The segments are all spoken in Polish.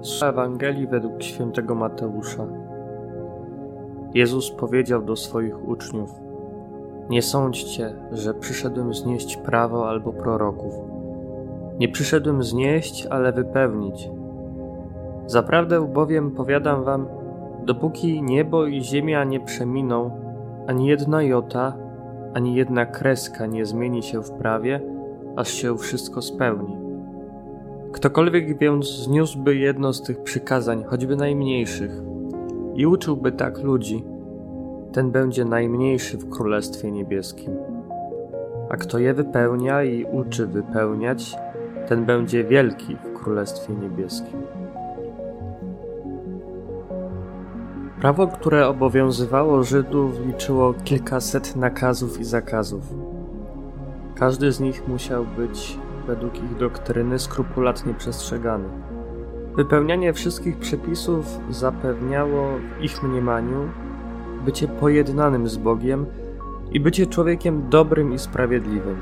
Z Ewangelii według świętego Mateusza. Jezus powiedział do swoich uczniów: Nie sądźcie, że przyszedłem znieść prawo albo proroków. Nie przyszedłem znieść, ale wypełnić. Zaprawdę bowiem powiadam wam, dopóki niebo i ziemia nie przeminą, ani jedna jota, ani jedna kreska nie zmieni się w prawie, aż się wszystko spełni. Ktokolwiek więc zniósłby jedno z tych przykazań, choćby najmniejszych, i uczyłby tak ludzi, ten będzie najmniejszy w Królestwie Niebieskim. A kto je wypełnia i uczy wypełniać, ten będzie wielki w Królestwie Niebieskim. Prawo, które obowiązywało Żydów, liczyło kilkaset nakazów i zakazów. Każdy z nich musiał być według ich doktryny skrupulatnie przestrzegany. Wypełnianie wszystkich przepisów zapewniało w ich mniemaniu bycie pojednanym z Bogiem i bycie człowiekiem dobrym i sprawiedliwym.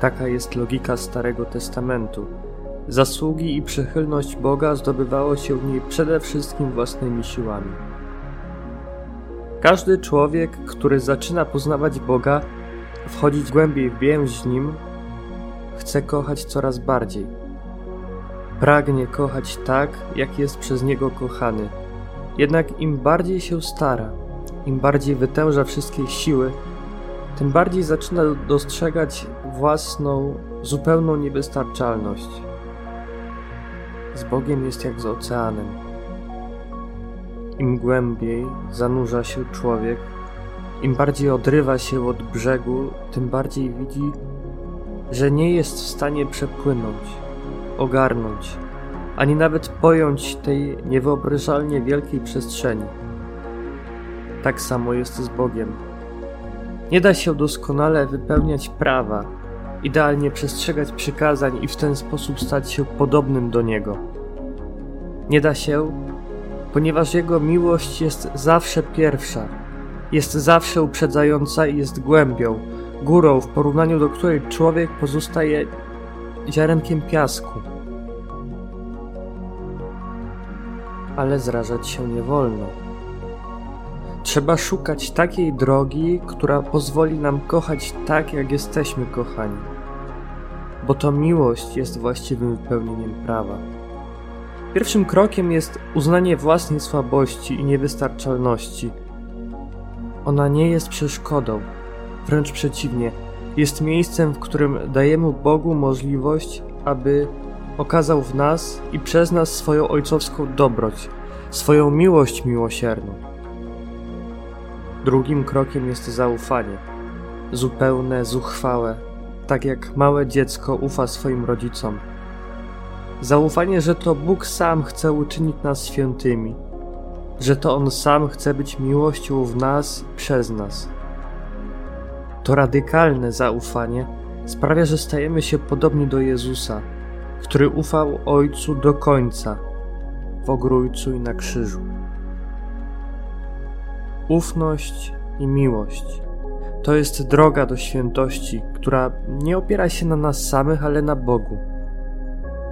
Taka jest logika Starego Testamentu. Zasługi i przychylność Boga zdobywało się w niej przede wszystkim własnymi siłami. Każdy człowiek, który zaczyna poznawać Boga, wchodzić głębiej w więź z Nim, chce kochać coraz bardziej. Pragnie kochać tak, jak jest przez niego kochany. Jednak im bardziej się stara, im bardziej wytęża wszystkie siły, tym bardziej zaczyna dostrzegać własną, zupełną niewystarczalność. Z Bogiem jest jak z oceanem. Im głębiej zanurza się człowiek, im bardziej odrywa się od brzegu, tym bardziej widzi, że nie jest w stanie przepłynąć, ogarnąć, ani nawet pojąć tej niewyobrażalnie wielkiej przestrzeni. Tak samo jest z Bogiem. Nie da się doskonale wypełniać prawa, idealnie przestrzegać przykazań i w ten sposób stać się podobnym do Niego. Nie da się, ponieważ Jego miłość jest zawsze pierwsza, jest zawsze uprzedzająca i jest głębią, górą, w porównaniu do której człowiek pozostaje ziarenkiem piasku. Ale zrażać się nie wolno. Trzeba szukać takiej drogi, która pozwoli nam kochać tak, jak jesteśmy kochani, bo to miłość jest właściwym wypełnieniem prawa. Pierwszym krokiem jest uznanie własnej słabości i niewystarczalności. Ona nie jest przeszkodą, Wręcz przeciwnie, jest miejscem, w którym dajemy Bogu możliwość, aby okazał w nas i przez nas swoją ojcowską dobroć, swoją miłość miłosierną. Drugim krokiem jest zaufanie, zupełne, zuchwałe, tak jak małe dziecko ufa swoim rodzicom. Zaufanie, że to Bóg sam chce uczynić nas świętymi, że to On sam chce być miłością w nas i przez nas. To radykalne zaufanie sprawia, że stajemy się podobni do Jezusa, który ufał Ojcu do końca, w ogrójcu i na krzyżu. Ufność i miłość to jest droga do świętości, która nie opiera się na nas samych, ale na Bogu.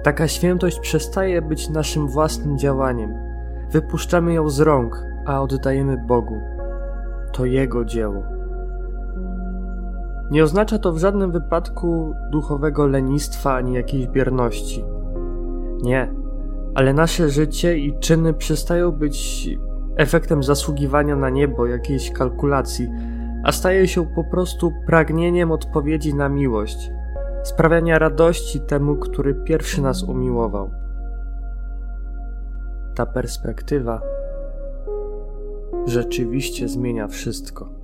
Taka świętość przestaje być naszym własnym działaniem. Wypuszczamy ją z rąk, a oddajemy Bogu. To Jego dzieło. Nie oznacza to w żadnym wypadku duchowego lenistwa ani jakiejś bierności. Nie, ale nasze życie i czyny przestają być efektem zasługiwania na niebo jakiejś kalkulacji, a staje się po prostu pragnieniem odpowiedzi na miłość, sprawiania radości temu, który pierwszy nas umiłował. Ta perspektywa rzeczywiście zmienia wszystko.